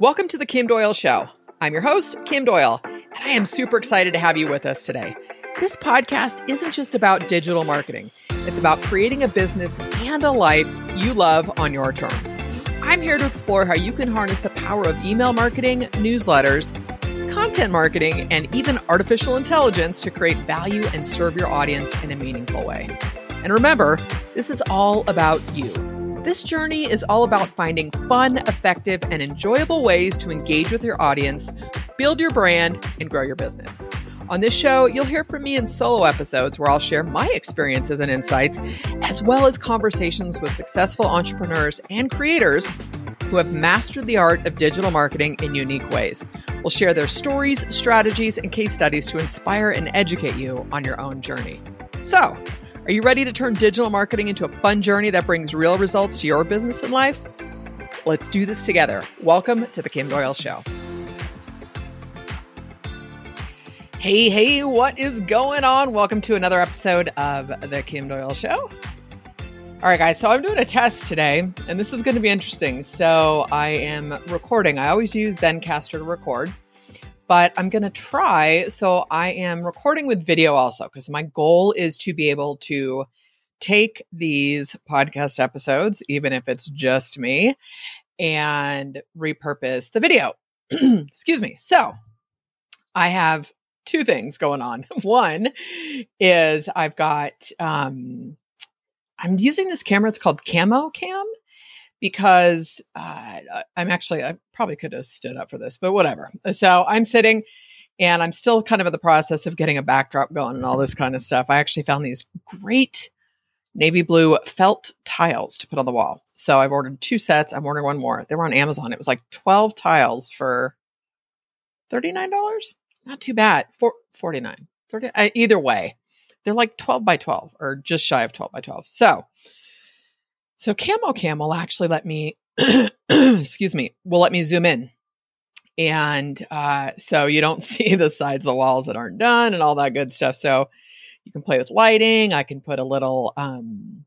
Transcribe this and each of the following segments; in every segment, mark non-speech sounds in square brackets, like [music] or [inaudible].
Welcome to the Kim Doyle Show. I'm your host, Kim Doyle, and I am super excited to have you with us today. This podcast isn't just about digital marketing, it's about creating a business and a life you love on your terms. I'm here to explore how you can harness the power of email marketing, newsletters, content marketing, and even artificial intelligence to create value and serve your audience in a meaningful way. And remember, this is all about you. This journey is all about finding fun, effective, and enjoyable ways to engage with your audience, build your brand, and grow your business. On this show, you'll hear from me in solo episodes where I'll share my experiences and insights, as well as conversations with successful entrepreneurs and creators who have mastered the art of digital marketing in unique ways. We'll share their stories, strategies, and case studies to inspire and educate you on your own journey. So, are you ready to turn digital marketing into a fun journey that brings real results to your business and life? Let's do this together. Welcome to the Kim Doyle Show. Hey, hey, what is going on? Welcome to another episode of the Kim Doyle Show. All right, guys, so I'm doing a test today, and this is going to be interesting. So I am recording. I always use Zencastr to record but I'm going to try. So I am recording with video also because my goal is to be able to take these podcast episodes, even if it's just me, and repurpose the video. [clears throat] Excuse me. So I have two things going on. [laughs] One is I've got, um, I'm using this camera. It's called Camo Cam because uh, I'm actually, I probably could have stood up for this, but whatever. So I'm sitting and I'm still kind of in the process of getting a backdrop going and all this kind of stuff. I actually found these great navy blue felt tiles to put on the wall. So I've ordered two sets. I'm ordering one more. They were on Amazon. It was like 12 tiles for $39. Not too bad. For 49. 30, uh, either way, they're like 12 by 12 or just shy of 12 by 12. So so Camo Cam will actually let me, [clears throat] excuse me, will let me zoom in. And uh, so you don't [laughs] see the sides of the walls that aren't done and all that good stuff. So you can play with lighting. I can put a little, um,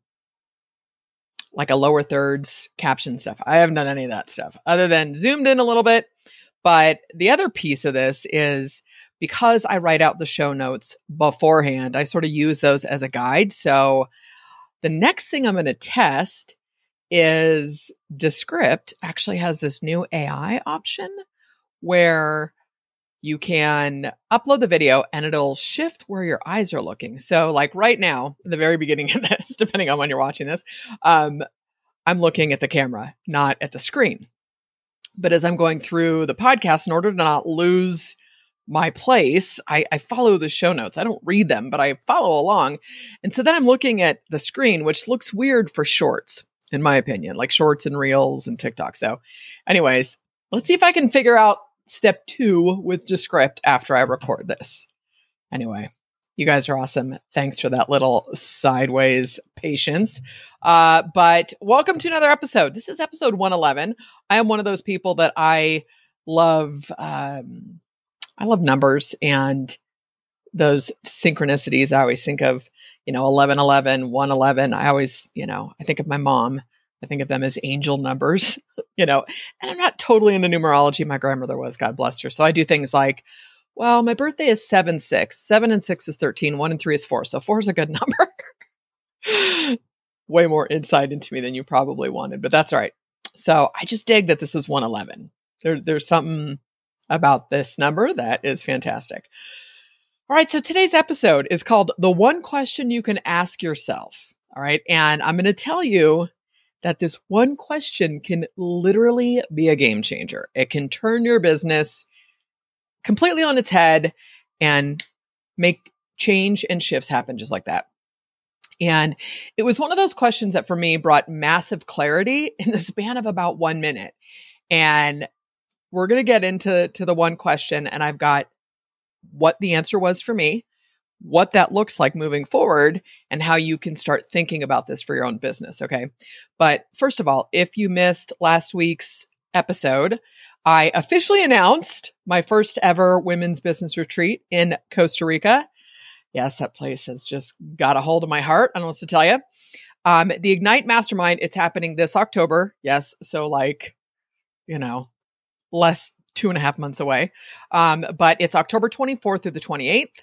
like a lower thirds caption stuff. I haven't done any of that stuff other than zoomed in a little bit. But the other piece of this is because I write out the show notes beforehand, I sort of use those as a guide. So the next thing I'm going to test is Descript actually has this new AI option where you can upload the video and it'll shift where your eyes are looking. So, like right now, in the very beginning of this, [laughs] depending on when you're watching this, um, I'm looking at the camera, not at the screen. But as I'm going through the podcast, in order to not lose my place, I, I, follow the show notes. I don't read them, but I follow along. And so then I'm looking at the screen, which looks weird for shorts, in my opinion, like shorts and reels and TikTok. So, anyways, let's see if I can figure out step two with Descript after I record this. Anyway, you guys are awesome. Thanks for that little sideways patience. Uh, but welcome to another episode. This is episode 111. I am one of those people that I love. Um, I love numbers and those synchronicities. I always think of, you know, 11, 11, 111. I always, you know, I think of my mom. I think of them as angel numbers, [laughs] you know, and I'm not totally into numerology. My grandmother was, God bless her. So I do things like, well, my birthday is 7 6. 7 and 6 is 13. 1 and 3 is 4. So 4 is a good [laughs] number. Way more insight into me than you probably wanted, but that's all right. So I just dig that this is 111. There, there's something about this number. That is fantastic. All right, so today's episode is called The One Question You Can Ask Yourself. All right, and I'm going to tell you that this one question can literally be a game changer. It can turn your business completely on its head and make change and shifts happen just like that. And it was one of those questions that for me brought massive clarity in the span of about one minute. And we're going to get into to the one question and I've got what the answer was for me, what that looks like moving forward and how you can start thinking about this for your own business, okay? But first of all, if you missed last week's episode, I officially announced my first ever women's business retreat in Costa Rica. Yes, that place has just got a hold of my heart. I don't know what to tell you. Um, the Ignite Mastermind, it's happening this October. Yes. So, like, you know, less two and a half months away. Um, but it's October 24th through the 28th.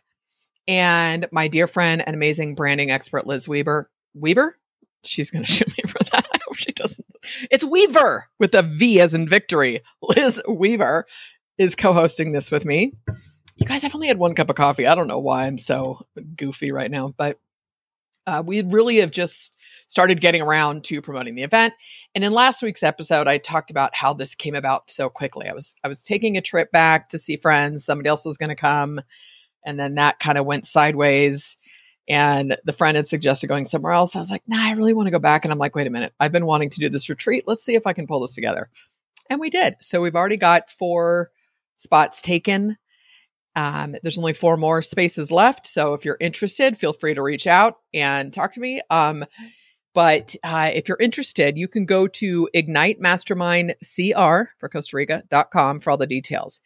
And my dear friend and amazing branding expert, Liz Weber, Weber, she's going [laughs] to shoot me for that. I hope she doesn't. It's Weaver with a V as in victory. Liz Weaver is co hosting this with me. You guys, I've only had one cup of coffee. I don't know why I'm so goofy right now, but uh, we really have just started getting around to promoting the event. And in last week's episode, I talked about how this came about so quickly. I was I was taking a trip back to see friends. Somebody else was going to come, and then that kind of went sideways. And the friend had suggested going somewhere else. I was like, nah, I really want to go back. And I'm like, wait a minute, I've been wanting to do this retreat. Let's see if I can pull this together. And we did. So we've already got four spots taken. Um, there's only four more spaces left. So if you're interested, feel free to reach out and talk to me. Um, but uh, if you're interested, you can go to Ignite Mastermind CR for Costa Rica.com for all the details.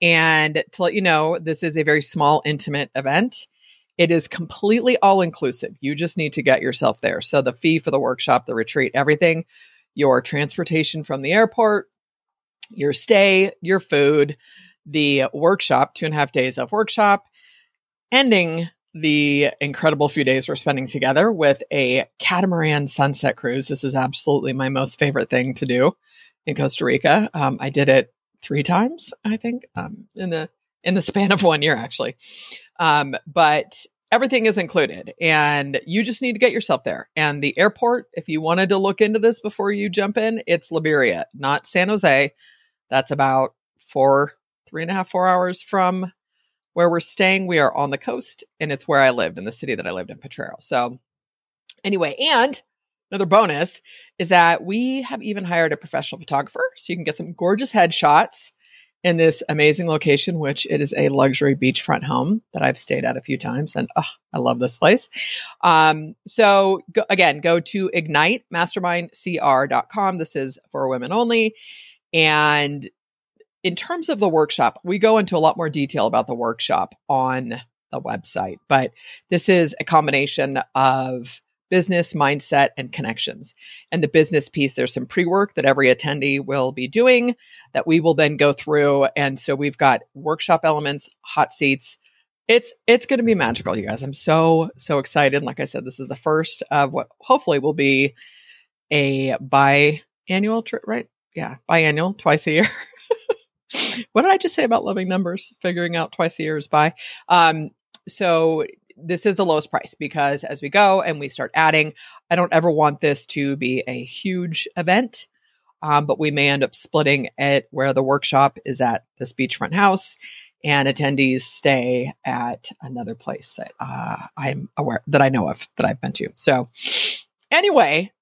And to let you know, this is a very small, intimate event. It is completely all inclusive. You just need to get yourself there. So the fee for the workshop, the retreat, everything, your transportation from the airport, your stay, your food, the workshop, two and a half days of workshop, ending the incredible few days we're spending together with a catamaran sunset cruise. This is absolutely my most favorite thing to do in Costa Rica. Um, I did it three times, I think, um, in the in the span of one year, actually. Um, but everything is included, and you just need to get yourself there. And the airport, if you wanted to look into this before you jump in, it's Liberia, not San Jose. That's about four, three and a half, four hours from where we're staying, we are on the coast, and it's where I lived in the city that I lived in, Potrero. So, anyway, and another bonus is that we have even hired a professional photographer, so you can get some gorgeous headshots in this amazing location, which it is a luxury beachfront home that I've stayed at a few times, and oh, I love this place. Um, so go, again, go to ignitemastermindcr.com. This is for women only, and in terms of the workshop, we go into a lot more detail about the workshop on the website, but this is a combination of business mindset and connections. And the business piece, there's some pre work that every attendee will be doing that we will then go through. And so we've got workshop elements, hot seats. It's it's going to be magical, you guys. I'm so so excited. Like I said, this is the first of what hopefully will be a biannual trip, right? Yeah, biannual, twice a year. [laughs] what did I just say about loving numbers? Figuring out twice a year is by. Um, so this is the lowest price because as we go and we start adding, I don't ever want this to be a huge event. Um, but we may end up splitting it where the workshop is at this beachfront house and attendees stay at another place that uh, I'm aware that I know of that I've been to. So anyway,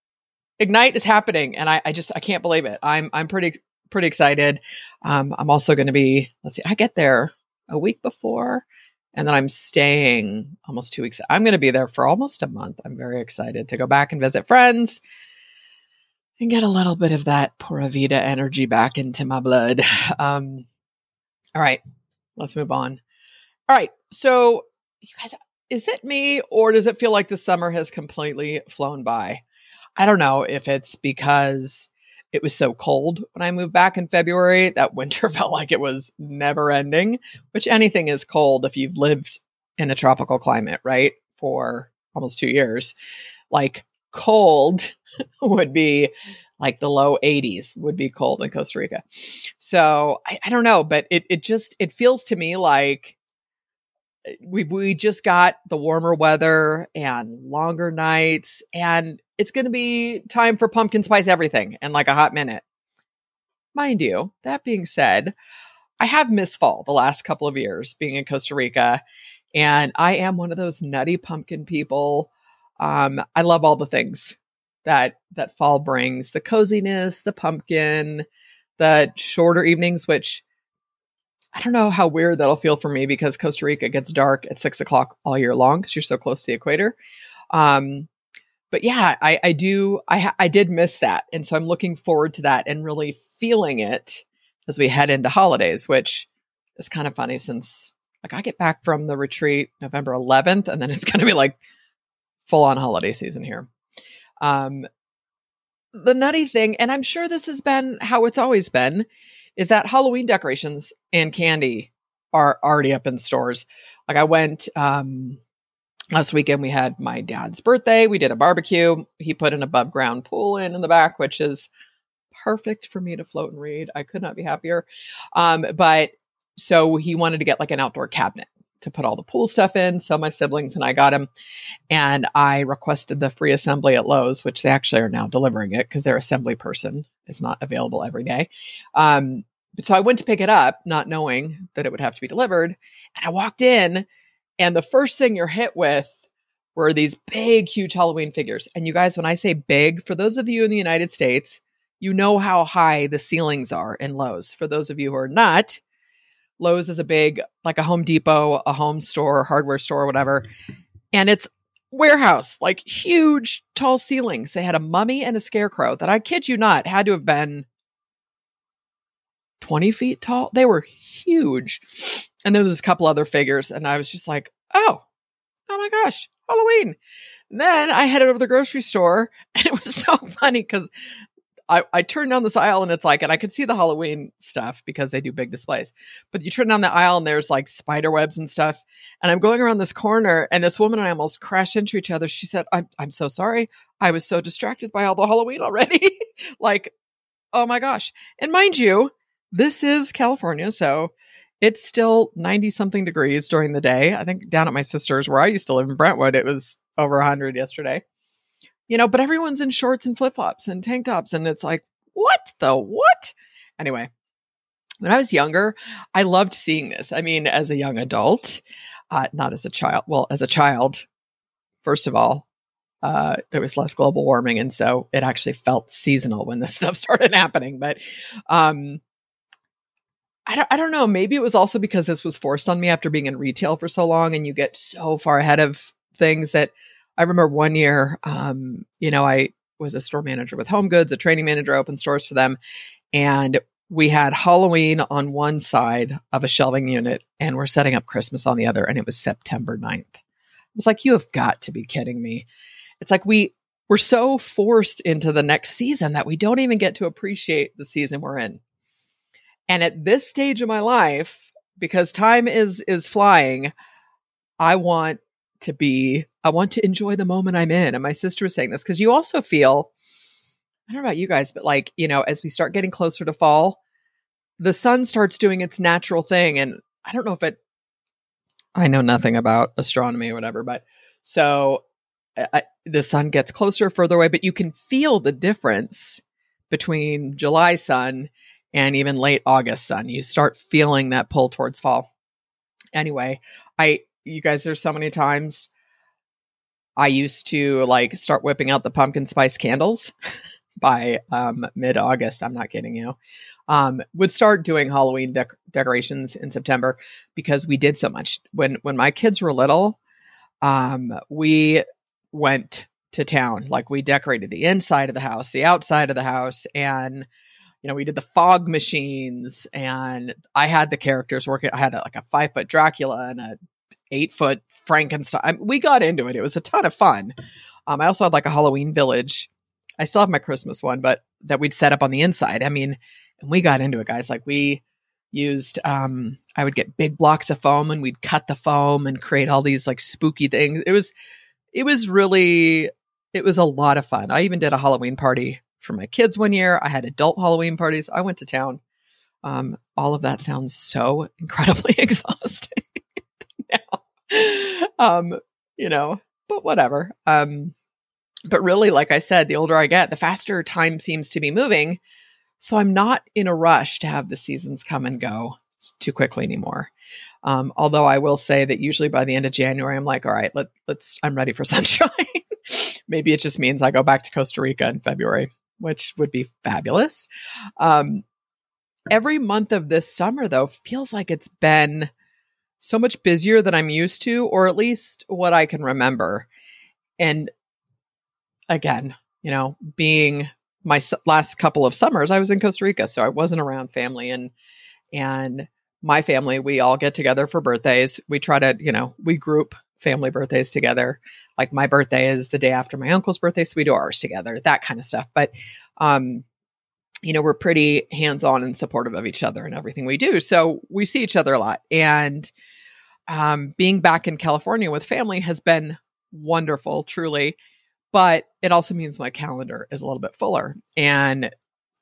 Ignite is happening, and I, I just I can't believe it. I'm I'm pretty pretty excited. Um, I'm also going to be, let's see, I get there a week before and then I'm staying almost two weeks. I'm going to be there for almost a month. I'm very excited to go back and visit friends and get a little bit of that Pura Vida energy back into my blood. [sighs] Um, all right, let's move on. All right, so you guys, is it me or does it feel like the summer has completely flown by? I don't know if it's because it was so cold when I moved back in February that winter [laughs] felt like it was never ending, which anything is cold if you've lived in a tropical climate, right? For almost two years. Like cold [laughs] would be like the low 80s would be cold in Costa Rica. So I, I don't know, but it it just it feels to me like we we just got the warmer weather and longer nights and it's going to be time for pumpkin spice everything in like a hot minute. Mind you, that being said, I have missed fall the last couple of years being in Costa Rica and I am one of those nutty pumpkin people. Um, I love all the things that that fall brings: the coziness, the pumpkin, the shorter evenings, which I don't know how weird that'll feel for me because Costa Rica gets dark at six o'clock all year long because you're so close to the equator. Um, but yeah, I, I do. I I did miss that, and so I'm looking forward to that and really feeling it as we head into holidays, which is kind of funny since like I get back from the retreat November 11th, and then it's [laughs] going to be like full on holiday season here. Um, the nutty thing, and I'm sure this has been how it's always been, is that Halloween decorations and candy are already up in stores. Like I went um last weekend we had my dad's birthday. We did a barbecue. He put an above ground pool in in the back, which is perfect for me to float and read. I could not be happier. Um, but so he wanted to get like an outdoor cabinet to put all the pool stuff in. So my siblings and I got them. And I requested the free assembly at Lowe's, which they actually are now delivering it because their assembly person is not available every day. Um, but so I went to pick it up, not knowing that it would have to be delivered. And I walked in, and the first thing you're hit with were these big, huge Halloween figures. And you guys, when I say big, for those of you in the United States, you know how high the ceilings are in Lowe's. For those of you who are not, Lowe's is a big, like a Home Depot, a home store, hardware store, whatever. And it's warehouse, like huge, tall ceilings. They had a mummy and a scarecrow that I kid you not had to have been 20 feet tall. They were huge. And then there's a couple other figures. And I was just like, oh, oh my gosh, Halloween. And then I headed over to the grocery store [laughs] and it was so funny because I, I turned down this aisle and it's like, and I could see the Halloween stuff because they do big displays. But you turn down the aisle and there's like spider webs and stuff. And I'm going around this corner and this woman and I almost crashed into each other. She said, I'm, I'm so sorry. I was so distracted by all the Halloween already. [laughs] like, oh my gosh. And mind you, this is California. So it's still 90 something degrees during the day. I think down at my sister's where I used to live in Brentwood, it was over 100 yesterday you know, but everyone's in shorts and flip flops and tank tops. And it's like, what the what? Anyway, when I was younger, I loved seeing this. I mean, as a young adult, uh, not as a child. Well, as a child, first of all, uh, there was less global warming. And so it actually felt seasonal when this [laughs] stuff started happening. But um, I don't, I don't know. Maybe it was also because this was forced on me after being in retail for so long and you get so far ahead of things that I remember one year, um, you know, I was a store manager with Home Goods, a training manager, opened stores for them, and we had Halloween on one side of a shelving unit, and we're setting up Christmas on the other, and it was September 9th. I was like, you have got to be kidding me. It's like we we're so forced into the next season that we don't even get to appreciate the season we're in. And at this stage of my life, because time is is flying, I want to be I want to enjoy the moment I'm in. And my sister was saying this because you also feel, I don't know about you guys, but like, you know, as we start getting closer to fall, the sun starts doing its natural thing. And I don't know if it, I know nothing about astronomy or whatever, but so I, the sun gets closer, further away, but you can feel the difference between July sun and even late August sun. You start feeling that pull towards fall. Anyway, I, you guys, there's so many times I used to like start whipping out the pumpkin spice candles [laughs] by um, mid August. I'm not kidding you. Um, would start doing Halloween dec- decorations in September because we did so much when when my kids were little. Um, we went to town like we decorated the inside of the house, the outside of the house, and you know we did the fog machines. And I had the characters working. I had a, like a five foot Dracula and a eight foot Frankenstein. We got into it. It was a ton of fun. Um, I also had like a Halloween village. I still have my Christmas one, but that we'd set up on the inside. I mean, and we got into it, guys. Like we used, um, I would get big blocks of foam and we'd cut the foam and create all these like spooky things. It was, it was really, it was a lot of fun. I even did a Halloween party for my kids one year. I had adult Halloween parties. I went to town. Um, all of that sounds so [laughs] incredibly [laughs] exhausting. [laughs] um, you know, but whatever. Um, but really, like I said, the older I get, the faster time seems to be moving. So I'm not in a rush to have the seasons come and go too quickly anymore. Um, although I will say that usually by the end of January, I'm like, all right, let, let's, I'm ready for [laughs] sunshine. Maybe it just means I go back to Costa Rica in February, which would be fabulous. Um, every month of this summer, though, feels like it's been so much busier than I'm used to, or at least what I can remember. And again, you know, being my last couple of summers, I was in Costa Rica, so I wasn't around family and and my family, we all get together for birthdays. We try to, you know, we group family birthdays together. Like my birthday is the day after my uncle's birthday, so we do ours together, that kind of stuff. But um you know, we're pretty hands on and supportive of each other and everything we do. So we see each other a lot. And um, being back in California with family has been wonderful, truly. But it also means my calendar is a little bit fuller. And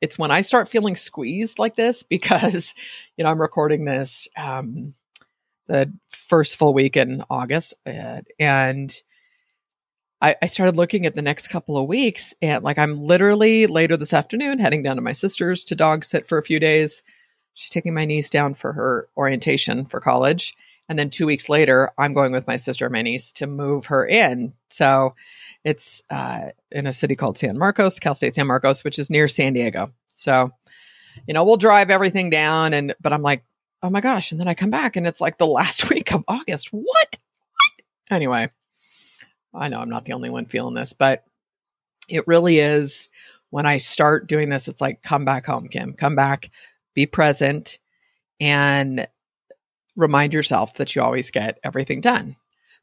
it's when I start feeling squeezed like this [laughs] because, you know, I'm recording this um, the first full week in August. And I, I started looking at the next couple of weeks. And like, I'm literally later this afternoon heading down to my sister's to dog sit for a few days. She's taking my niece down for her orientation for college. And then two weeks later, I'm going with my sister and my niece to move her in. So it's uh, in a city called San Marcos, Cal State San Marcos, which is near San Diego. So, you know, we'll drive everything down. And, but I'm like, oh my gosh. And then I come back and it's like the last [laughs] week of August. What? What? Anyway, I know I'm not the only one feeling this, but it really is when I start doing this, it's like, come back home, Kim, come back, be present. And remind yourself that you always get everything done.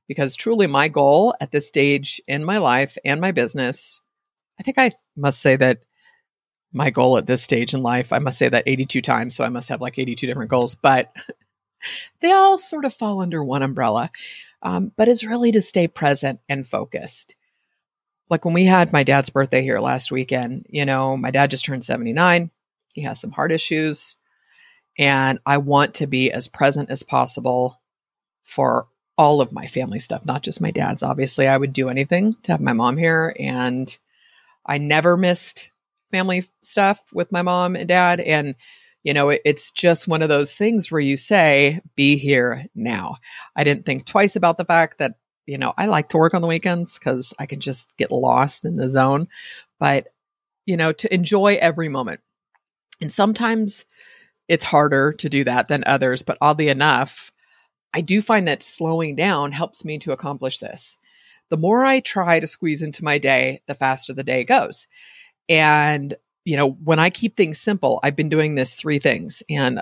Because truly, my goal at this stage in my life and my business, I think I must say that my goal at this stage in life, I must say that 82 times. So I must have like 82 different goals, but [laughs] they all sort of fall under one umbrella. Um, but it's really to stay present and focused. Like when we had my dad's birthday here last weekend, you know, my dad just turned 79. He has some heart issues. And I want to be as present as possible for all of my family stuff, not just my dad's. Obviously, I would do anything to have my mom here. And I never missed family stuff with my mom and dad. And, you know, it, it's just one of those things where you say, be here now. I didn't think twice about the fact that, you know, I like to work on the weekends because I can just get lost in the zone. But, you know, to enjoy every moment. And sometimes it's harder to do that than others, but oddly enough, I do find that slowing down helps me to accomplish this. The more I try to squeeze into my day, the faster the day goes. And, you know, when I keep things simple, I've been doing this three things. And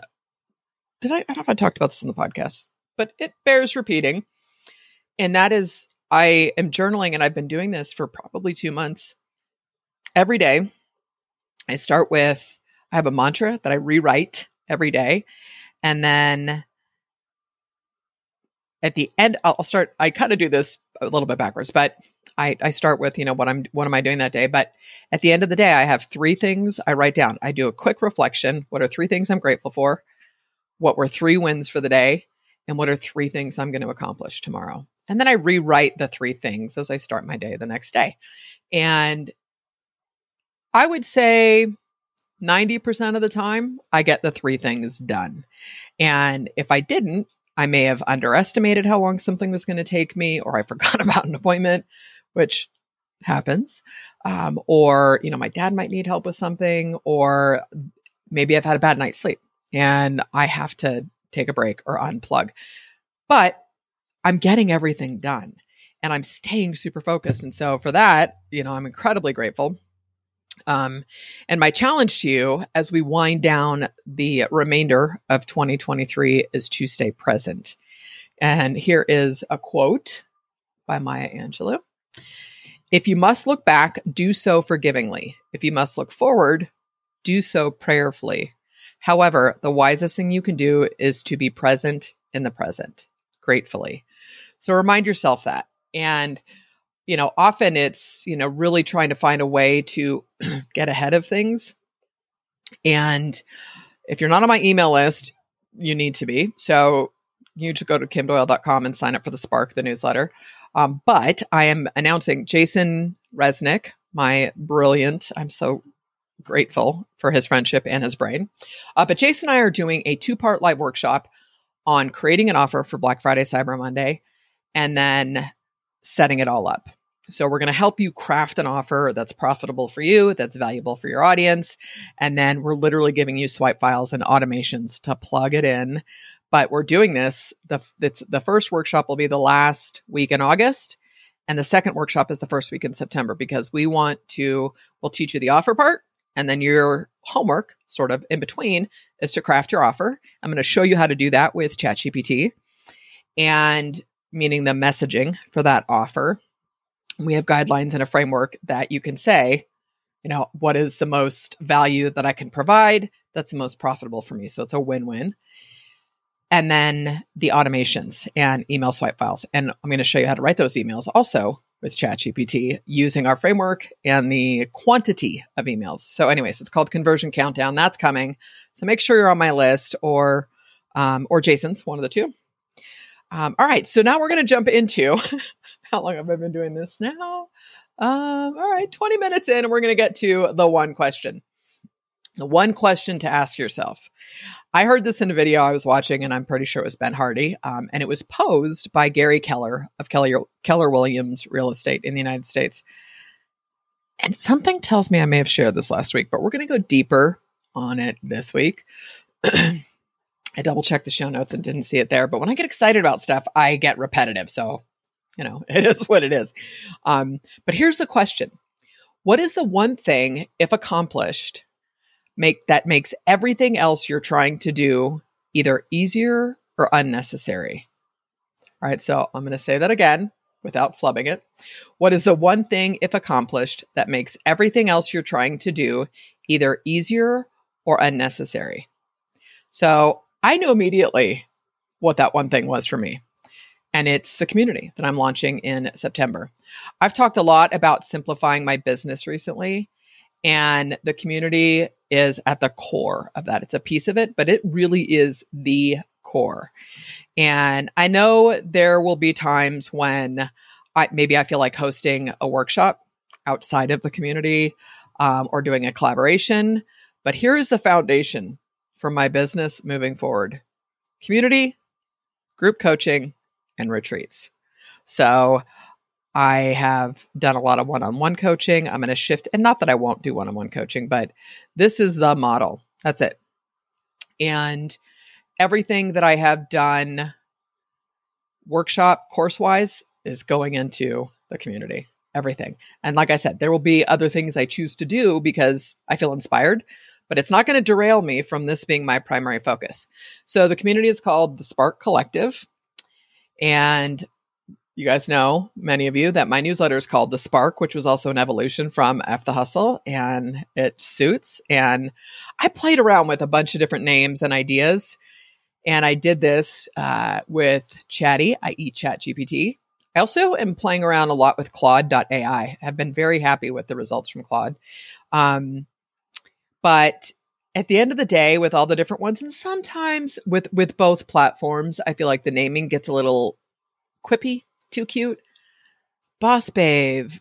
did I, I don't know if I talked about this in the podcast, but it bears repeating. And that is, I am journaling and I've been doing this for probably two months. Every day, I start with, I have a mantra that I rewrite every day. And then at the end, I'll start, I kind of do this a little bit backwards, but I, I start with, you know, what I'm, what am I doing that day? But at the end of the day, I have three things I write down. I do a quick reflection. What are three things I'm grateful for? What were three wins for the day? And what are three things I'm going to accomplish tomorrow? And then I rewrite the three things as I start my day the next day. And I would say 90% of the time, I get the three things done. And if I didn't, I may have underestimated how long something was going to take me, or I [laughs] forgot about an appointment, which happens. Um, or, you know, my dad might need help with something, or maybe I've had a bad night's sleep and I have to take a break or unplug. But I'm getting everything done and I'm staying super focused. And so for that, you know, I'm incredibly grateful. Um, and my challenge to you as we wind down the remainder of 2023 is to stay present. And here is a quote by Maya Angelou If you must look back, do so forgivingly. If you must look forward, do so prayerfully. However, the wisest thing you can do is to be present in the present, gratefully. So remind yourself that. And you know, often it's, you know, really trying to find a way to [clears throat] get ahead of things. And if you're not on my email list, you need to be. So you just go to kimdoyle.com and sign up for the Spark, the newsletter. Um, but I am announcing Jason Resnick, my brilliant, I'm so grateful for his friendship and his brain. Uh, but Jason and I are doing a two part live workshop on creating an offer for Black Friday, Cyber Monday, and then setting it all up. So we're going to help you craft an offer that's profitable for you, that's valuable for your audience. And then we're literally giving you swipe files and automations to plug it in. But we're doing this. The, the first workshop will be the last week in August. And the second workshop is the first week in September because we want to, we'll teach you the offer part. And then your homework, sort of in between, is to craft your offer. I'm going to show you how to do that with ChatGPT and meaning the messaging for that offer we have guidelines and a framework that you can say, you know, what is the most value that I can provide that's the most profitable for me. So it's a win win. And then the automations and email swipe files. And I'm going to show you how to write those emails also with ChatGPT using our framework and the quantity of emails. So, anyways, it's called Conversion Countdown. That's coming. So make sure you're on my list or um, or Jason's, one of the two. Um, all right, so now we're going to jump into [laughs] how long have I been doing this now? Um, all right, 20 minutes in, and we're going to get to the one question. The one question to ask yourself. I heard this in a video I was watching, and I'm pretty sure it was Ben Hardy, um, and it was posed by Gary Keller of Keller, Keller Williams Real Estate in the United States. And something tells me I may have shared this last week, but we're going to go deeper on it this week. [clears throat] I double checked the show notes and didn't see it there. But when I get excited about stuff, I get repetitive. So, you know, [laughs] it is what it is. Um, but here's the question What is the one thing, if accomplished, make that makes everything else you're trying to do either easier or unnecessary? All right, so I'm going to say that again without flubbing it. What is the one thing, if accomplished, that makes everything else you're trying to do either easier or unnecessary? So I knew immediately what that one thing was for me. And it's the community that I'm launching in September. I've talked a lot about simplifying my business recently, and the community is at the core of that. It's a piece of it, but it really is the core. And I know there will be times when I, maybe I feel like hosting a workshop outside of the community um, or doing a collaboration. But here is the foundation for my business moving forward community, group coaching, and retreats. So I have done a lot of one on one coaching. I'm going to shift, and not that I won't do one on one coaching, but this is the model. That's it. And everything that I have done workshop course wise is going into the community. Everything. And like I said, there will be other things I choose to do because I feel inspired but it's not going to derail me from this being my primary focus. So the community is called the Spark Collective. And you guys know, many of you, that my newsletter is called The Spark, which was also an evolution from F the Hustle, and it suits. And I played around with a bunch of different names and ideas. And I did this uh, with Chatty, i.e., Chat GPT. I also am playing around a lot with Claude.ai. I've been very happy with the results from Claude. Um, but at the end of the day, with all the different ones, and sometimes with with both platforms, I feel like the naming gets a little quippy, too cute. Boss babe,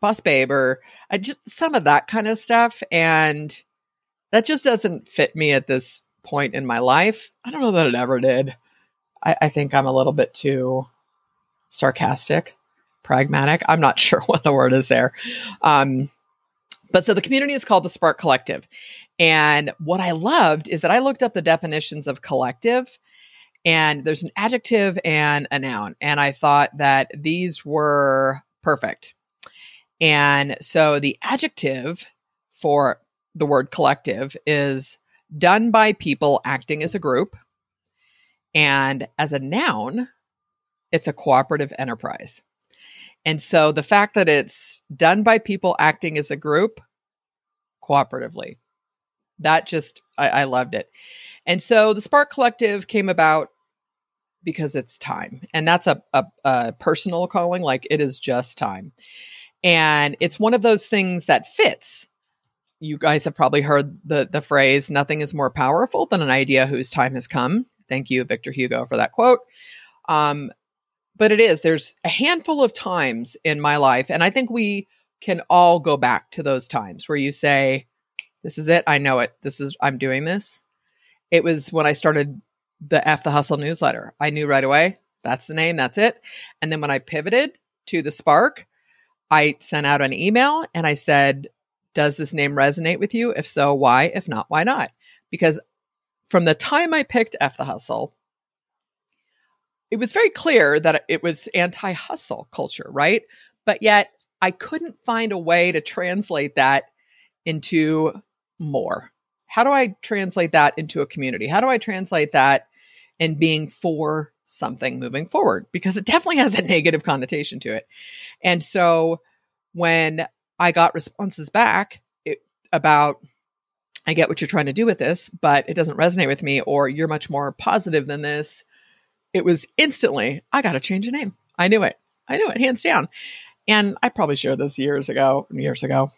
boss babe, or I just some of that kind of stuff, and that just doesn't fit me at this point in my life. I don't know that it ever did. I, I think I'm a little bit too sarcastic, pragmatic. I'm not [laughs] sure what the word is there. Um, but so the community is called the Spark Collective. And what I loved is that I looked up the definitions of collective and there's an adjective and a noun. And I thought that these were perfect. And so the adjective for the word collective is done by people acting as a group. And as a noun, it's a cooperative enterprise. And so the fact that it's done by people acting as a group cooperatively, that just, I, I loved it. And so the Spark Collective came about because it's time. And that's a, a, a personal calling, like it is just time. And it's one of those things that fits. You guys have probably heard the, the phrase, nothing is more powerful than an idea whose time has come. Thank you, Victor Hugo, for that quote. Um, but it is there's a handful of times in my life and i think we can all go back to those times where you say this is it i know it this is i'm doing this. It was when i started the f the hustle newsletter. I knew right away that's the name that's it. And then when i pivoted to the spark i sent out an email and i said does this name resonate with you? If so why? If not why not? Because from the time i picked f the hustle it was very clear that it was anti hustle culture, right? But yet I couldn't find a way to translate that into more. How do I translate that into a community? How do I translate that in being for something moving forward? Because it definitely has a negative connotation to it. And so when I got responses back, about I get what you're trying to do with this, but it doesn't resonate with me, or you're much more positive than this. It was instantly, I got to change the name. I knew it. I knew it hands down. And I probably shared this years ago, years ago,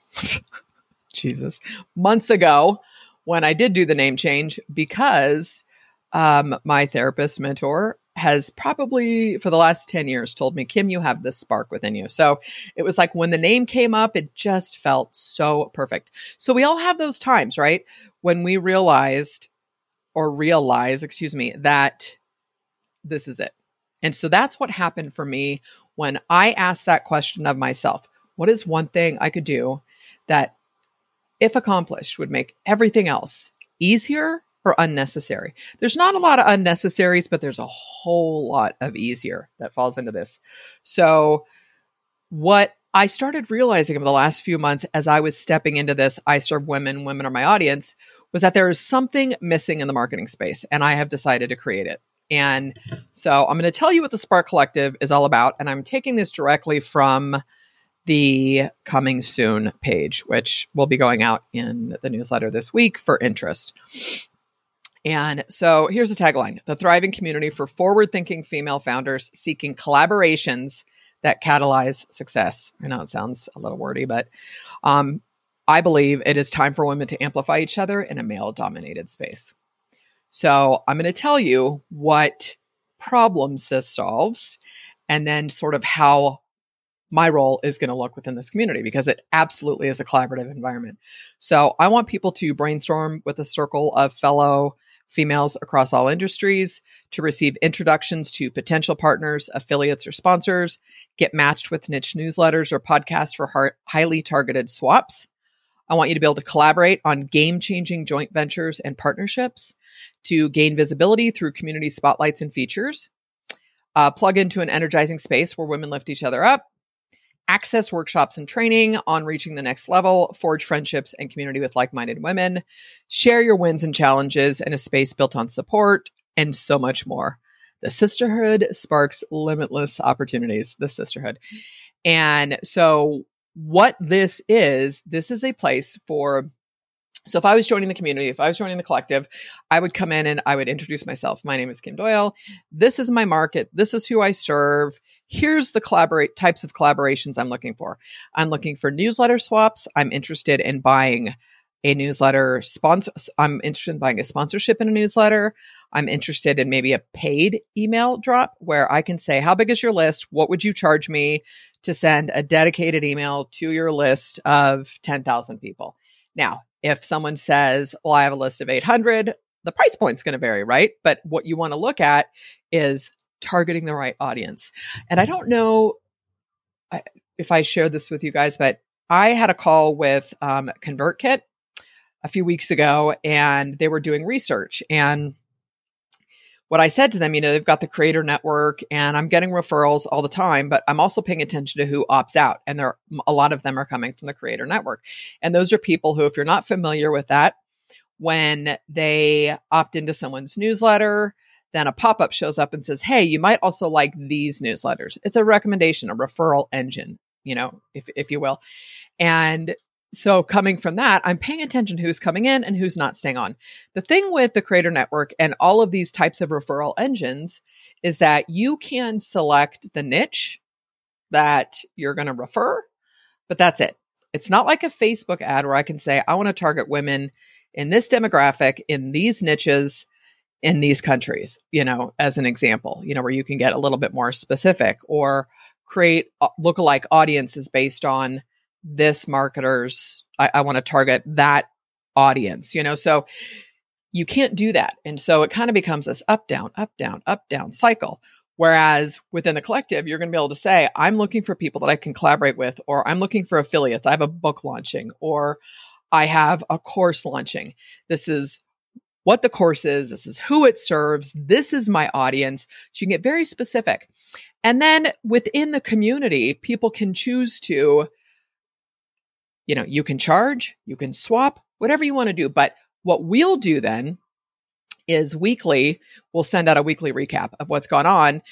[laughs] Jesus, months ago when I did do the name change because um, my therapist mentor has probably for the last 10 years told me, Kim, you have this spark within you. So it was like when the name came up, it just felt so perfect. So we all have those times, right? When we realized or realize, excuse me, that this is it. And so that's what happened for me when I asked that question of myself What is one thing I could do that, if accomplished, would make everything else easier or unnecessary. There's not a lot of unnecessaries, but there's a whole lot of easier that falls into this. So, what I started realizing over the last few months as I was stepping into this, I serve women, women are my audience, was that there is something missing in the marketing space, and I have decided to create it. And so I'm going to tell you what the Spark Collective is all about. And I'm taking this directly from the coming soon page, which will be going out in the newsletter this week for interest. And so here's a tagline The thriving community for forward thinking female founders seeking collaborations that catalyze success. I know it sounds a little wordy, but um, I believe it is time for women to amplify each other in a male dominated space. So I'm going to tell you what problems this solves and then sort of how my role is going to look within this community because it absolutely is a collaborative environment. So I want people to brainstorm with a circle of fellow females across all industries to receive introductions to potential partners, affiliates, or sponsors, get matched with niche newsletters or podcasts for highly targeted swaps. I want you to be able to collaborate on game changing joint ventures and partnerships to gain visibility through community spotlights and features, uh, plug into an energizing space where women lift each other up, access workshops and training on reaching the next level, forge friendships and community with like minded women, share your wins and challenges in a space built on support, and so much more. The sisterhood sparks limitless opportunities, the sisterhood. And so, what this is, this is a place for so if I was joining the community, if I was joining the collective, I would come in and I would introduce myself. My name is Kim Doyle. This is my market. This is who I serve. Here's the collaborate types of collaborations I'm looking for. I'm looking for newsletter swaps. I'm interested in buying a newsletter sponsor. I'm interested in buying a sponsorship in a newsletter. I'm interested in maybe a paid email drop where I can say, how big is your list? What would you charge me to send a dedicated email to your list of 10,000 people? Now, if someone says, well, I have a list of 800, the price point's going to vary, right? But what you want to look at is targeting the right audience. And I don't know if I shared this with you guys, but I had a call with um, ConvertKit a few weeks ago and they were doing research. And what I said to them, you know, they've got the creator network and I'm getting referrals all the time, but I'm also paying attention to who opts out. And there a lot of them are coming from the creator network. And those are people who, if you're not familiar with that, when they opt into someone's newsletter, then a pop up shows up and says, Hey, you might also like these newsletters. It's a recommendation, a referral engine, you know, if, if you will. And so coming from that, I'm paying attention who's coming in and who's not staying on. The thing with the Creator Network and all of these types of referral engines is that you can select the niche that you're going to refer, but that's it. It's not like a Facebook ad where I can say, I want to target women in this demographic, in these niches, in these countries, you know, as an example, you know, where you can get a little bit more specific or create uh, lookalike audiences based on this marketer's I, I want to target that audience, you know. So you can't do that. And so it kind of becomes this up, down, up, down, up, down cycle. Whereas within the collective, you're going to be able to say, I'm looking for people that I can collaborate with, or I'm looking for affiliates. I have a book launching, or I have a course launching. This is what the course is. This is who it serves. This is my audience. So you can get very specific. And then within the community, people can choose to you know, you can charge, you can swap, whatever you want to do. But what we'll do then is weekly, we'll send out a weekly recap of what's gone on.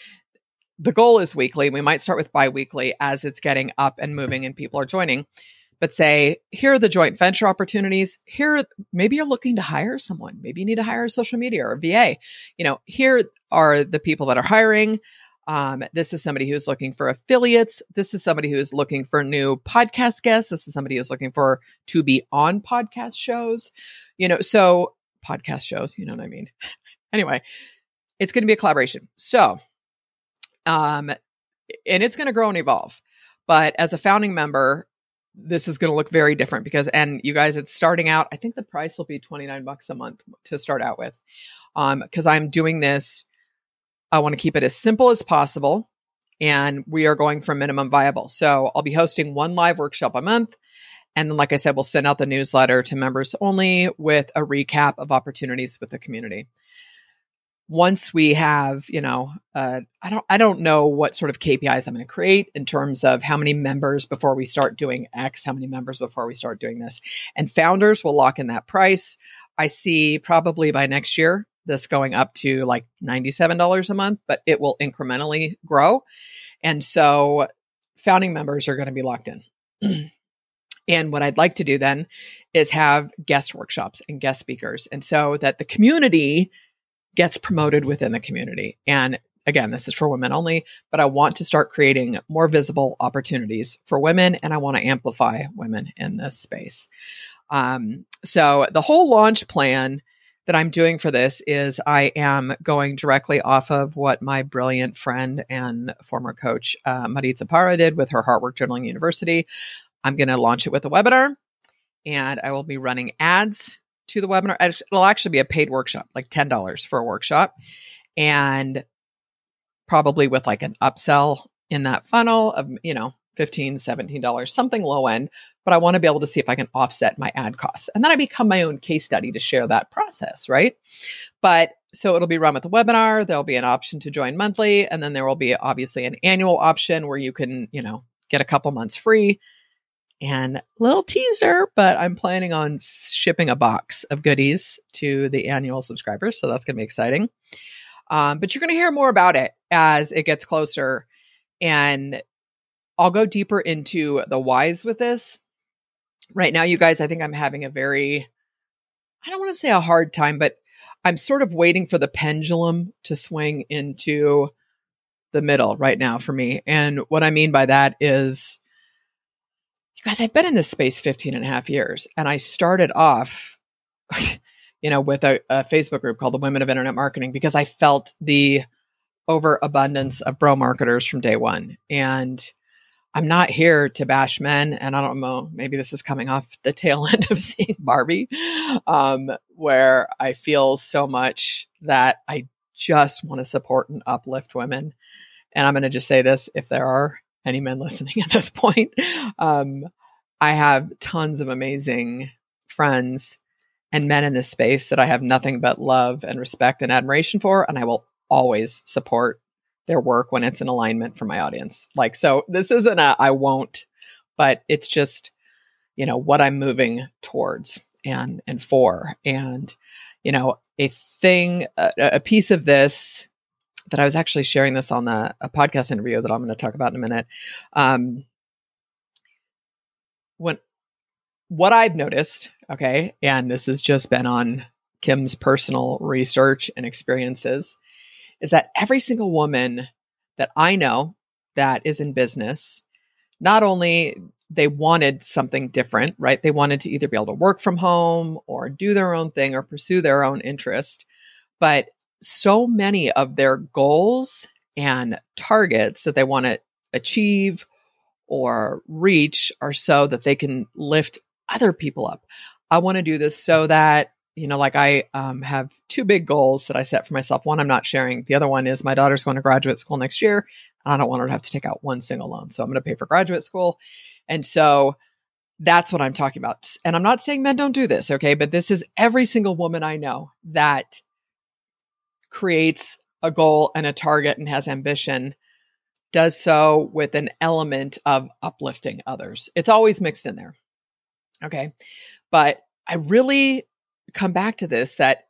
The goal is weekly. We might start with bi weekly as it's getting up and moving and people are joining. but say, here are the joint venture opportunities. Here, maybe you're looking to hire someone. Maybe you need to hire a social media or a VA. You know, here are the people that are hiring. Um, this is somebody who's looking for affiliates. This is somebody who is looking for new podcast guests. This is somebody who's looking for to be on podcast shows. You know, so podcast shows, you know what I mean? [laughs] anyway, it's going to be a collaboration. So, um, and it's going to grow and evolve. But as a founding member, this is going to look very different because, and you guys, it's starting out. I think the price will be 29 bucks a month to start out with. Um, cause I'm doing this. I want to keep it as simple as possible. And we are going for minimum viable. So I'll be hosting one live workshop a month. And then, like I said, we'll send out the newsletter to members only with a recap of opportunities with the community once we have you know uh, i don't i don't know what sort of kpis i'm going to create in terms of how many members before we start doing x how many members before we start doing this and founders will lock in that price i see probably by next year this going up to like $97 a month but it will incrementally grow and so founding members are going to be locked in [clears throat] and what i'd like to do then is have guest workshops and guest speakers and so that the community gets promoted within the community. And again, this is for women only, but I want to start creating more visible opportunities for women and I want to amplify women in this space. Um, so the whole launch plan that I'm doing for this is I am going directly off of what my brilliant friend and former coach, uh, Maritza Parra, did with her Heartwork Journaling University. I'm going to launch it with a webinar and I will be running ads to the webinar. It'll actually be a paid workshop, like $10 for a workshop. And probably with like an upsell in that funnel of, you know, $15, $17, something low end. But I want to be able to see if I can offset my ad costs. And then I become my own case study to share that process, right? But so it'll be run with a webinar. There'll be an option to join monthly. And then there will be obviously an annual option where you can, you know, get a couple months free and little teaser, but I'm planning on shipping a box of goodies to the annual subscribers. So that's going to be exciting. Um, but you're going to hear more about it as it gets closer. And I'll go deeper into the whys with this. Right now, you guys, I think I'm having a very, I don't want to say a hard time, but I'm sort of waiting for the pendulum to swing into the middle right now for me. And what I mean by that is, you guys, I've been in this space 15 and a half years. And I started off, [laughs] you know, with a, a, Facebook group called the Women of Internet Marketing because I felt the overabundance of bro marketers from day one. And I'm not here to bash men. And I don't know, maybe this is coming off the tail [laughs] end of seeing Barbie, um, where I feel so much that I just want to support and uplift women. And I'm going to just say this if there are any men listening [laughs] at this point. Um, I have tons of amazing friends and men in this space that I have nothing but love and respect and admiration for, and I will always support their work when it's in alignment for my audience. Like, so this isn't a I won't, but it's just, you know, what I'm moving towards and and for. And, you know, a thing, a, a piece of this that I was actually sharing this on the, a podcast interview that I'm going to talk about in a minute. Um, when what I've noticed, okay, and this has just been on Kim's personal research and experiences, is that every single woman that I know that is in business, not only they wanted something different, right? They wanted to either be able to work from home or do their own thing or pursue their own interest, but so many of their goals and targets that they want to achieve or reach are so that they can lift other people up. I want to do this so that, you know, like I um, have two big goals that I set for myself. One I'm not sharing. The other one is my daughter's going to graduate school next year. I don't want her to have to take out one single loan. So I'm going to pay for graduate school. And so that's what I'm talking about. And I'm not saying men don't do this, okay? But this is every single woman I know that creates a goal and a target and has ambition does so with an element of uplifting others. It's always mixed in there. Okay. But I really come back to this that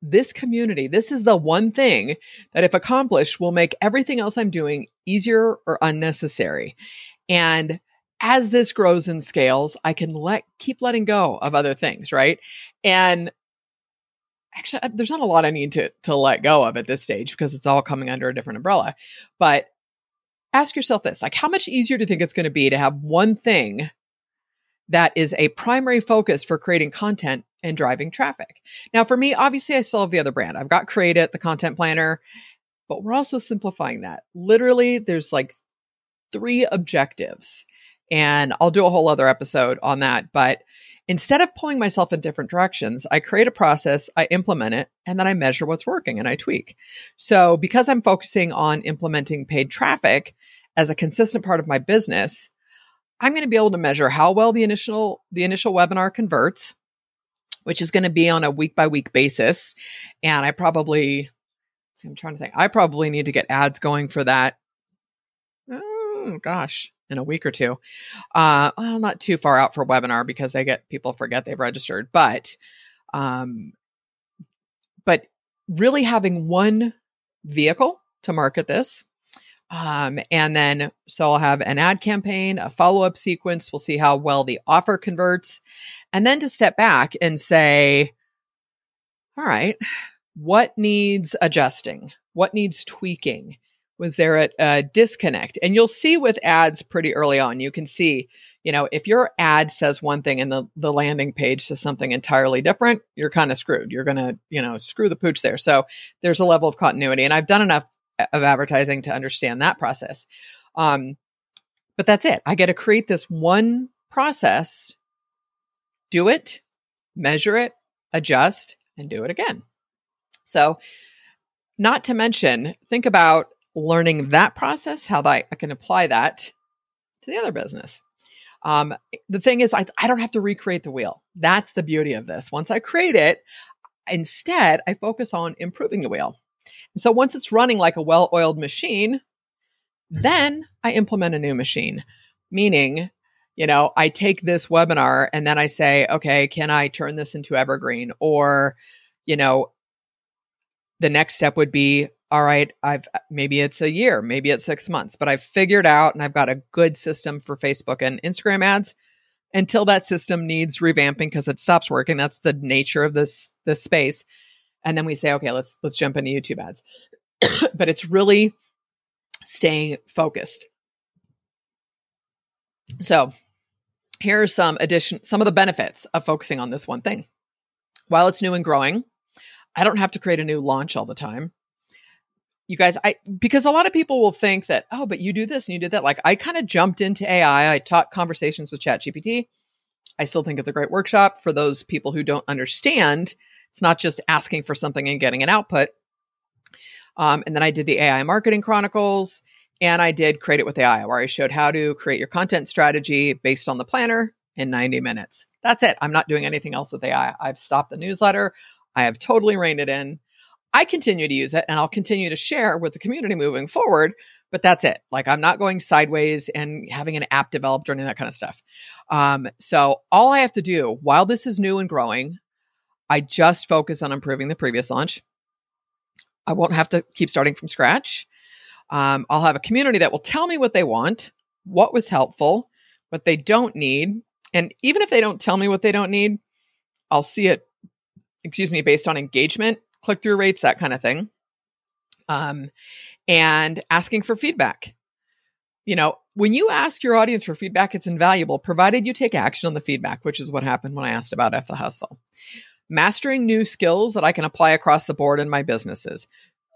this community, this is the one thing that, if accomplished, will make everything else I'm doing easier or unnecessary. And as this grows and scales, I can let keep letting go of other things, right? And actually there's not a lot I need to to let go of at this stage because it's all coming under a different umbrella. But ask yourself this, like how much easier do you think it's going to be to have one thing that is a primary focus for creating content and driving traffic. Now, for me, obviously, I still have the other brand. I've got Create It, the content planner, but we're also simplifying that. Literally, there's like three objectives, and I'll do a whole other episode on that. But instead of pulling myself in different directions, I create a process, I implement it, and then I measure what's working and I tweak. So, because I'm focusing on implementing paid traffic as a consistent part of my business, I'm going to be able to measure how well the initial the initial webinar converts, which is going to be on a week by week basis. And I probably see, I'm trying to think. I probably need to get ads going for that. Oh gosh, in a week or two. Uh, well, not too far out for webinar because I get people forget they've registered, but um, but really having one vehicle to market this um, and then, so I'll have an ad campaign, a follow up sequence. We'll see how well the offer converts. And then to step back and say, all right, what needs adjusting? What needs tweaking? Was there a, a disconnect? And you'll see with ads pretty early on, you can see, you know, if your ad says one thing and the, the landing page says something entirely different, you're kind of screwed. You're going to, you know, screw the pooch there. So there's a level of continuity. And I've done enough of advertising to understand that process. Um, but that's it. I get to create this one process, do it, measure it, adjust, and do it again. So, not to mention, think about learning that process, how that, I can apply that to the other business. Um, the thing is, I, I don't have to recreate the wheel. That's the beauty of this. Once I create it, instead, I focus on improving the wheel. So once it's running like a well oiled machine, mm-hmm. then I implement a new machine, meaning, you know, I take this webinar and then I say, okay, can I turn this into evergreen? Or, you know, the next step would be, all right, I've maybe it's a year, maybe it's six months, but I've figured out and I've got a good system for Facebook and Instagram ads until that system needs revamping because it stops working. That's the nature of this this space and then we say okay let's let's jump into youtube ads. [coughs] But it's really staying focused. So here are some addition some of the benefits of focusing on this one thing. While it's new and growing i don't have to create a new launch all the time. You guys i because a lot of people will think that oh but you do this and you did that. Like i kind of jumped into ai i. Taught conversations with chat gpt i still think it's a great workshop for those people who don't understand it's not just asking for something and getting an output. Um, and then I did the AI Marketing Chronicles and I did Create It with AI, where I showed how to create your content strategy based on the planner in 90 minutes. That's it. I'm not doing anything else with AI. I've stopped the newsletter. I have totally reined it in. I continue to use it and I'll continue to share with the community moving forward, but that's it. Like I'm not going sideways and having an app developed or any of that kind of stuff. Um, so all I have to do while this is new and growing, I just focus on improving the previous launch. I won't have to keep starting from scratch. Um, I'll have a community that will tell me what they want, what was helpful, what they don't need. And even if they don't tell me what they don't need, I'll see it, excuse me, based on engagement, click through rates, that kind of thing. Um, and asking for feedback. You know, when you ask your audience for feedback, it's invaluable, provided you take action on the feedback, which is what happened when I asked about F the Hustle mastering new skills that I can apply across the board in my businesses.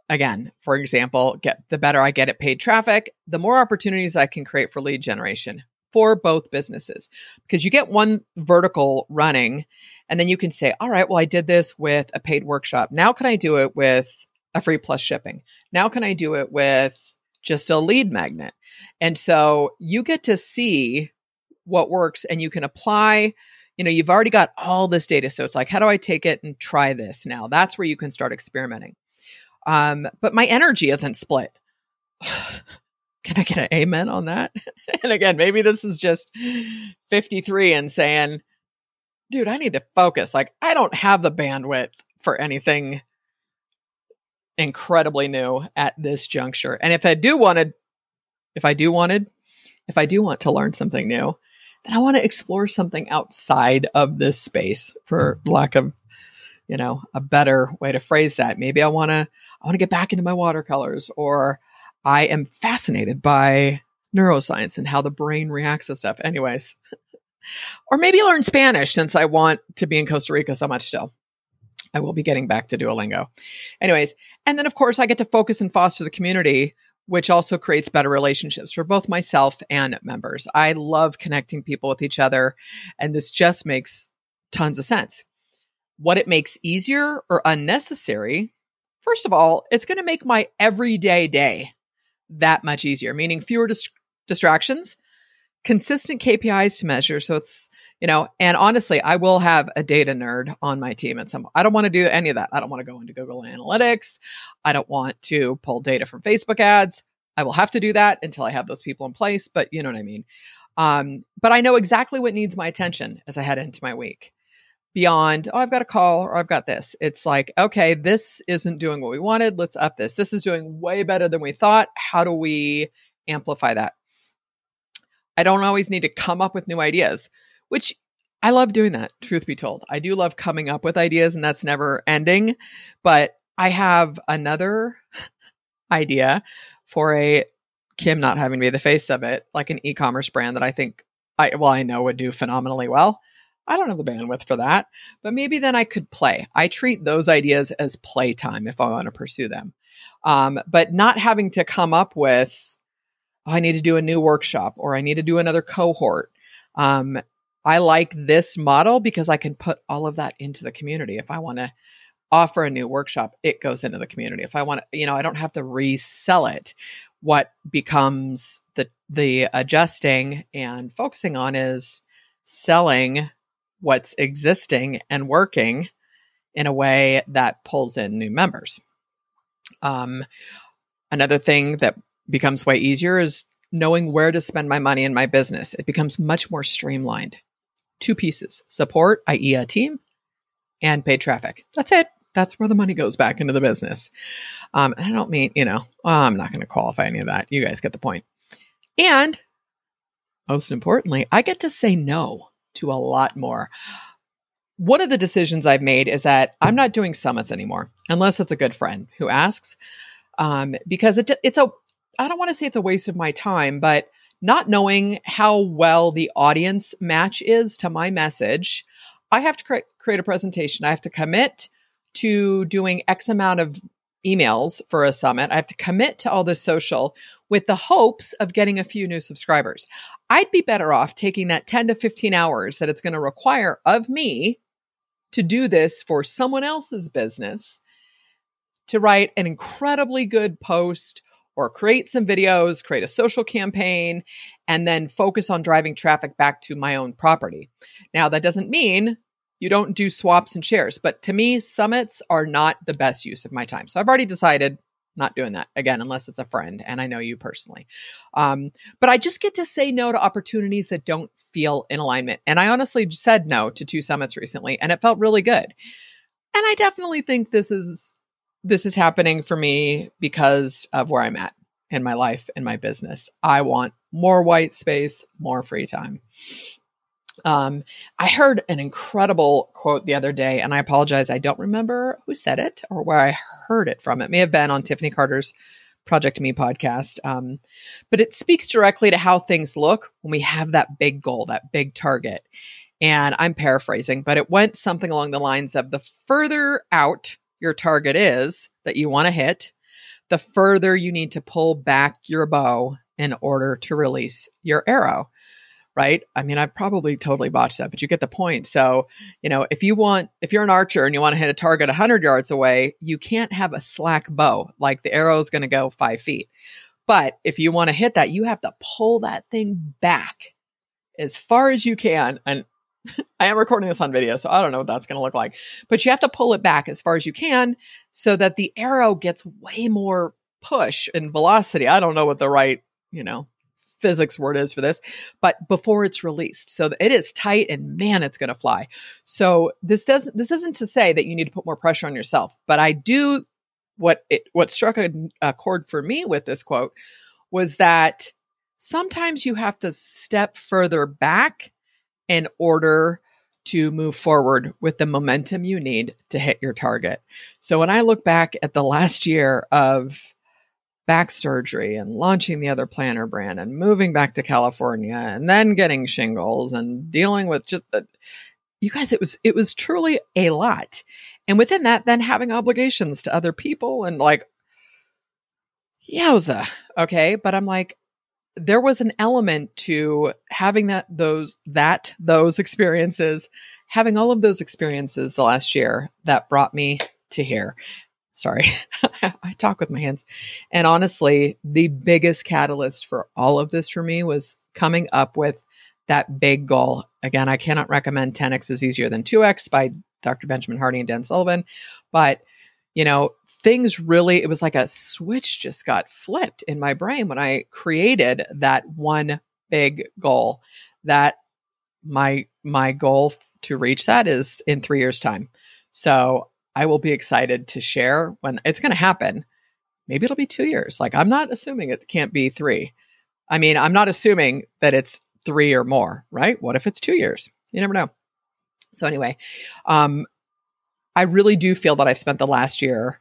Again, for example, get the better I get at paid traffic, the more opportunities I can create for lead generation for both businesses. Because you get one vertical running and then you can say, all right, well, I did this with a paid workshop. Now can I do it with a free plus shipping? Now can I do it with just a lead magnet? And so you get to see what works and you can apply you know, you've already got all this data. So it's like, how do I take it and try this now? That's where you can start experimenting. Um, but my energy isn't split. [sighs] can I get an amen on that? [laughs] and again, maybe this is just 53 and saying, dude, I need to focus. Like, I don't have the bandwidth for anything incredibly new at this juncture. And if I do wanted, if I do wanted, if I do want to learn something new, then I want to explore something outside of this space for lack of you know a better way to phrase that. Maybe i want to i want to get back into my watercolors or i am fascinated by neuroscience and how the brain reacts to stuff. Anyways. Or maybe learn spanish since i want to be in costa rica so much still. I will be getting back to duolingo. Anyways and then of course i get to focus and foster the community which also creates better relationships for both myself and members. I love connecting people with each other, and this just makes tons of sense. What it makes easier or unnecessary, first of all, it's going to make my everyday day that much easier, meaning fewer dis- distractions, consistent KPIs to measure. So it's, you know, and honestly, I will have a data nerd on my team at some point. I don't want to do any of that. I don't want to go into Google Analytics. I don't want to pull data from Facebook ads. I will have to do that until I have those people in place, but you know what I mean. Um, but I know exactly what needs my attention as I head into my week. Beyond, oh, I've got a call or I've got this. It's like, okay, this isn't doing what we wanted. Let's up this. This is doing way better than we thought. How do we amplify that? I don't always need to come up with new ideas, which I love doing that, truth be told. I do love coming up with ideas and that's never ending. But I have another [laughs] idea for a Kim not having to be the face of it, like an e commerce brand that I think I, well, I know would do phenomenally well. I don't have the bandwidth for that, but maybe then I could play. I treat those ideas as playtime if I want to pursue them. Um, but not having to come up with oh, I need to do a new workshop or I need to do another cohort. Um, I like this model because I can put all of that into the community. If I want to offer a new workshop, it goes into the community. If I want to, you know, I don't have to resell it. What becomes the the adjusting and focusing on is selling what's existing and working in a way that pulls in new members. Um, another thing that becomes way easier is knowing where to spend my money in my business. It becomes much more streamlined. Two pieces support, i.e., a team, and paid traffic. That's it. That's where the money goes back into the business. Um, and I don't mean, you know, I'm not going to qualify any of that. You guys get the point. And most importantly, I get to say no to a lot more. One of the decisions I've made is that I'm not doing summits anymore, unless it's a good friend who asks, um, because it, it's a I don't want to say it's a waste of my time, but not knowing how well the audience match is to my message, I have to cre- create a presentation. I have to commit to doing X amount of emails for a summit. I have to commit to all this social with the hopes of getting a few new subscribers. I'd be better off taking that 10 to 15 hours that it's going to require of me to do this for someone else's business to write an incredibly good post or create some videos, create a social campaign, and then focus on driving traffic back to my own property. Now, that doesn't mean you don't do swaps and shares, but to me, summits are not the best use of my time. So I've already decided not doing that again, unless it's a friend and I know you personally. Um, but I just get to say no to opportunities that don't feel in alignment. And I honestly said no to two summits recently, and it felt really good. And I definitely think this is this is happening for me because of where I'm at in my life and my business. I want more white space, more free time. Um, I heard an incredible quote the other day, and I apologize, I don't remember who said it or where I heard it from. It may have been on Tiffany Carter's Project Me podcast. Um, but it speaks directly to how things look when we have that big goal, that big target. And I'm paraphrasing, but it went something along the lines of the further out your target is that you want to hit, the further you need to pull back your bow in order to release your arrow. Right. I mean, I've probably totally botched that, but you get the point. So, you know, if you want, if you're an archer and you want to hit a target 100 yards away, you can't have a slack bow. Like the arrow is going to go five feet. But if you want to hit that, you have to pull that thing back as far as you can. And I am recording this on video, so I don't know what that's going to look like. But you have to pull it back as far as you can so that the arrow gets way more push and velocity. I don't know what the right, you know, physics word is for this, but before it's released. So it is tight and man, it's going to fly. So this doesn't this isn't to say that you need to put more pressure on yourself, but I do what it what struck a, a chord for me with this quote was that sometimes you have to step further back in order to move forward with the momentum you need to hit your target. So when I look back at the last year of back surgery and launching the other planner brand and moving back to California and then getting shingles and dealing with just the you guys it was it was truly a lot. And within that then having obligations to other people and like yowza. Okay, but I'm like there was an element to having that those that those experiences having all of those experiences the last year that brought me to here. Sorry. [laughs] I talk with my hands. And honestly the biggest catalyst for all of this for me was coming up with that big goal. Again i cannot recommend 10x is easier than 2x by dr benjamin hardy and dan sullivan but you know, things really, it was like a switch just got flipped in my brain when I created that one big goal that my my goal to reach that is in 3 years time. So, I will be excited to share when it's going to happen. Maybe it'll be 2 years. Like I'm not assuming it can't be 3. I mean, I'm not assuming that it's 3 or more, right? What if it's 2 years? You never know. So anyway, um I really do feel that I've spent the last year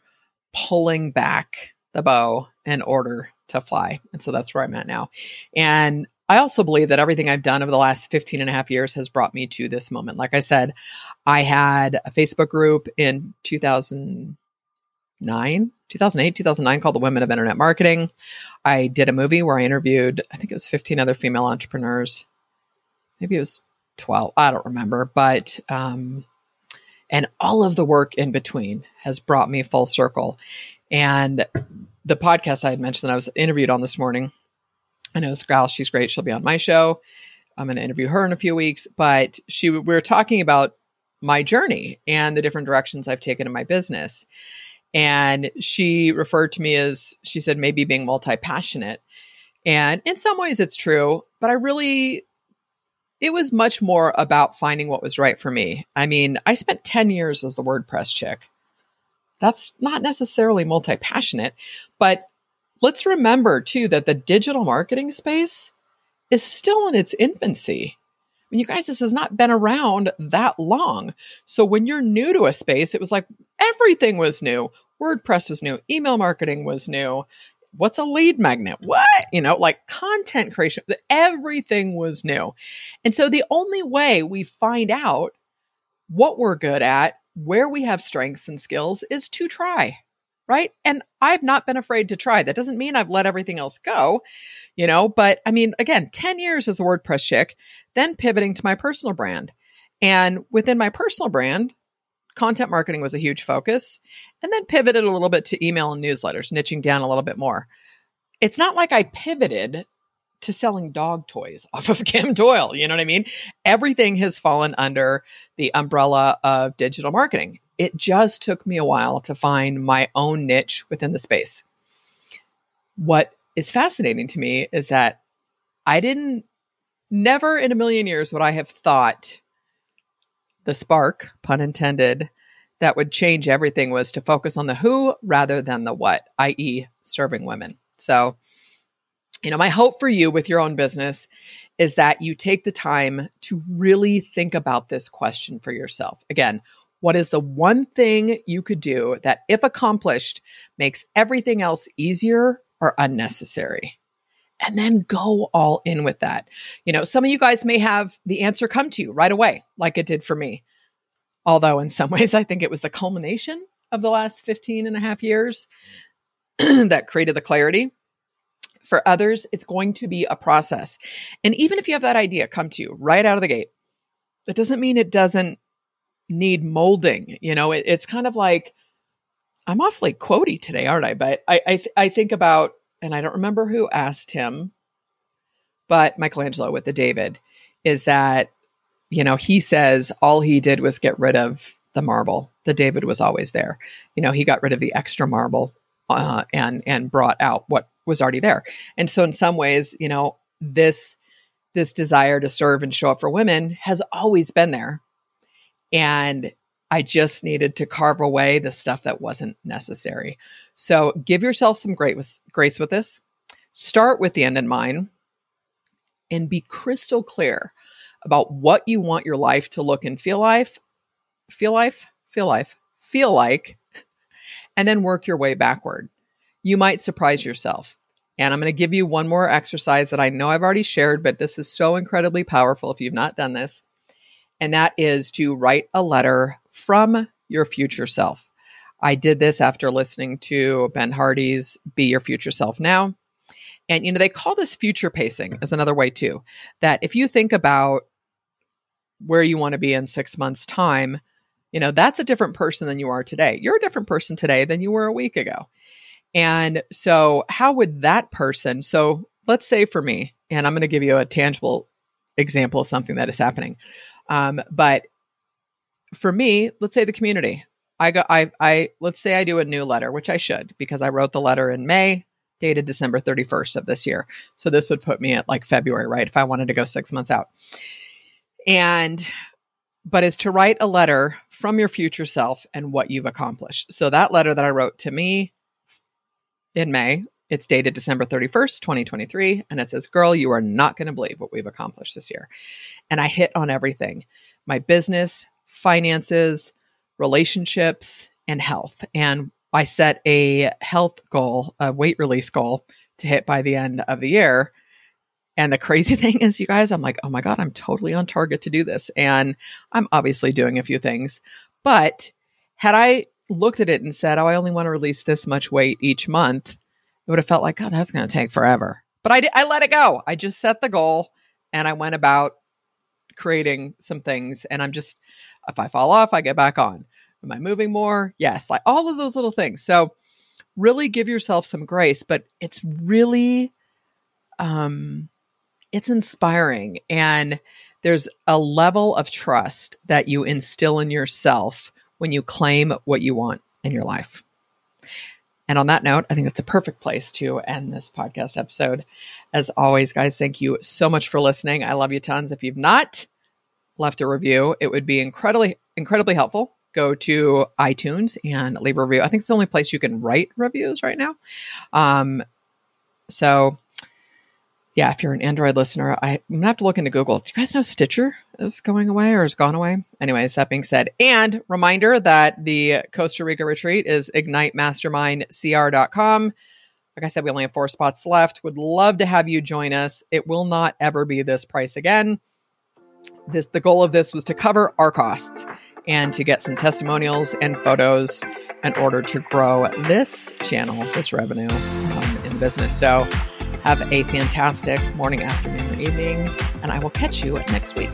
pulling back the bow in order to fly. And so that's where I'm at now. And I also believe that everything I've done over the last 15 and a half years has brought me to this moment. Like I said, I had a Facebook group in 2009, 2008, 2009 called the Women of Internet Marketing. I did a movie where I interviewed, I think it was 15 other female entrepreneurs. Maybe it was 12. I don't remember. But um, and all of the work in between has brought me full circle. And the podcast I had mentioned that I was interviewed on this morning, I know this gal, she's great. She'll be on my show. I'm going to interview her in a few weeks, but she we were talking about my journey and the different directions I've taken in my business. And she referred to me as she said maybe being multi-passionate. And in some ways it's true, but I really it was much more about finding what was right for me. I mean, I spent 10 years as the WordPress chick. That's not necessarily multi passionate, but let's remember too that the digital marketing space is still in its infancy. I mean, you guys, this has not been around that long. So when you're new to a space, it was like everything was new. WordPress was new, email marketing was new, what's a lead magnet? What? You know, like content creation, everything was new. And so the only way we find out what we're good at, where we have strengths and skills is to try. Right. And I've not been afraid to try. That doesn't mean I've let everything else go, you know, but I mean, again, 10 years as a WordPress chick, then pivoting to my personal brand. And within my personal brand, content marketing was a huge focus, and then pivoted a little bit to email and newsletters, niching down a little bit more. It's not like I pivoted to selling dog toys off of [laughs] Kim Doyle. You know what I mean? Everything has fallen under the umbrella of digital marketing. It just took me a while to find my own niche within the space. What is fascinating to me is that I didn't, never in a million years would I have thought the spark, pun intended, that would change everything was to focus on the who rather than the what, i.e., serving women. So, you know, my hope for you with your own business is that you take the time to really think about this question for yourself. Again, what is the one thing you could do that, if accomplished, makes everything else easier or unnecessary? And then go all in with that. You know, some of you guys may have the answer come to you right away, like it did for me. Although, in some [laughs] ways, I think it was the culmination of the last 15 and a half years [clears throat] that created the clarity. For others, it's going to be a process. And even if you have that idea come to you right out of the gate, that doesn't mean it doesn't need molding. You know, it, it's kind of like, I'm awfully quotey today, aren't I? But I, I, I think about and I don't remember who asked him, but Michelangelo with the David is that, you know, he says all he did was get rid of the marble. The David was always there. You know, he got rid of the extra marble uh, and and brought out what was already there. And so, in some ways, you know, this this desire to serve and show up for women has always been there. And I just needed to carve away the stuff that wasn't necessary. So give yourself some grace with this. Start with the end in mind. and be crystal clear about what you want your life to look and feel life, feel life, feel life, feel like, and then work your way backward. You might surprise yourself. And I'm going to give you one more exercise that I know I've already shared, but this is so incredibly powerful if you've not done this. And that is to write a letter from your future self. I did this after listening to Ben Hardy's Be Your Future Self Now. And, you know, they call this future pacing as another way too. That if you think about where you want to be in six months' time, you know, that's a different person than you are today. You're a different person today than you were a week ago. And so, how would that person, so let's say for me, and I'm going to give you a tangible example of something that is happening. Um, but for me, let's say the community. I go, I, I, let's say I do a new letter, which I should because I wrote the letter in May, dated December 31st of this year. So this would put me at like February, right? If I wanted to go six months out. And, but is to write a letter from your future self and what you've accomplished. So that letter that I wrote to me in May, it's dated December 31st, 2023. And it says, Girl, you are not going to believe what we've accomplished this year. And I hit on everything my business, finances, relationships, and health. And I set a health goal, a weight release goal to hit by the end of the year. And the crazy [laughs] thing is, you guys, I'm like, oh my God, I'm totally on target to do this. And I'm obviously doing a few things. But had I looked at it and said, oh, I only want to release this much weight each month, it would have felt like, oh, that's going to take forever. But I, I let it go. I just set the goal and I went about creating some things. And I'm just, if I fall off, I get back on. Am I moving more? Yes, like all of those little things. So really give yourself some grace, but it's really um it's inspiring and there's a level of trust that you instill in yourself when you claim what you want in your life. And on that note, I think that's a perfect place to end this podcast episode. As always, guys, thank you so much for listening. I love you tons. If you've not left a review, it would be incredibly, incredibly helpful go to iTunes and leave a review. I think it's the only place you can write reviews right now. Um, so, yeah, if you're an Android listener, I, am gonna have to look into Google. Do you guys know Stitcher is going away or has gone away? Anyways, that being said, and reminder that the Costa Rica retreat is ignitemastermindcr.com. Like I said, we only have four spots left. Would love to have you join us. It will not ever be this price again. This, the goal of this was to cover our costs and to get some testimonials and photos in order to grow this channel, this revenue um, in business. So have a fantastic morning, afternoon, or evening, and I will catch you next week.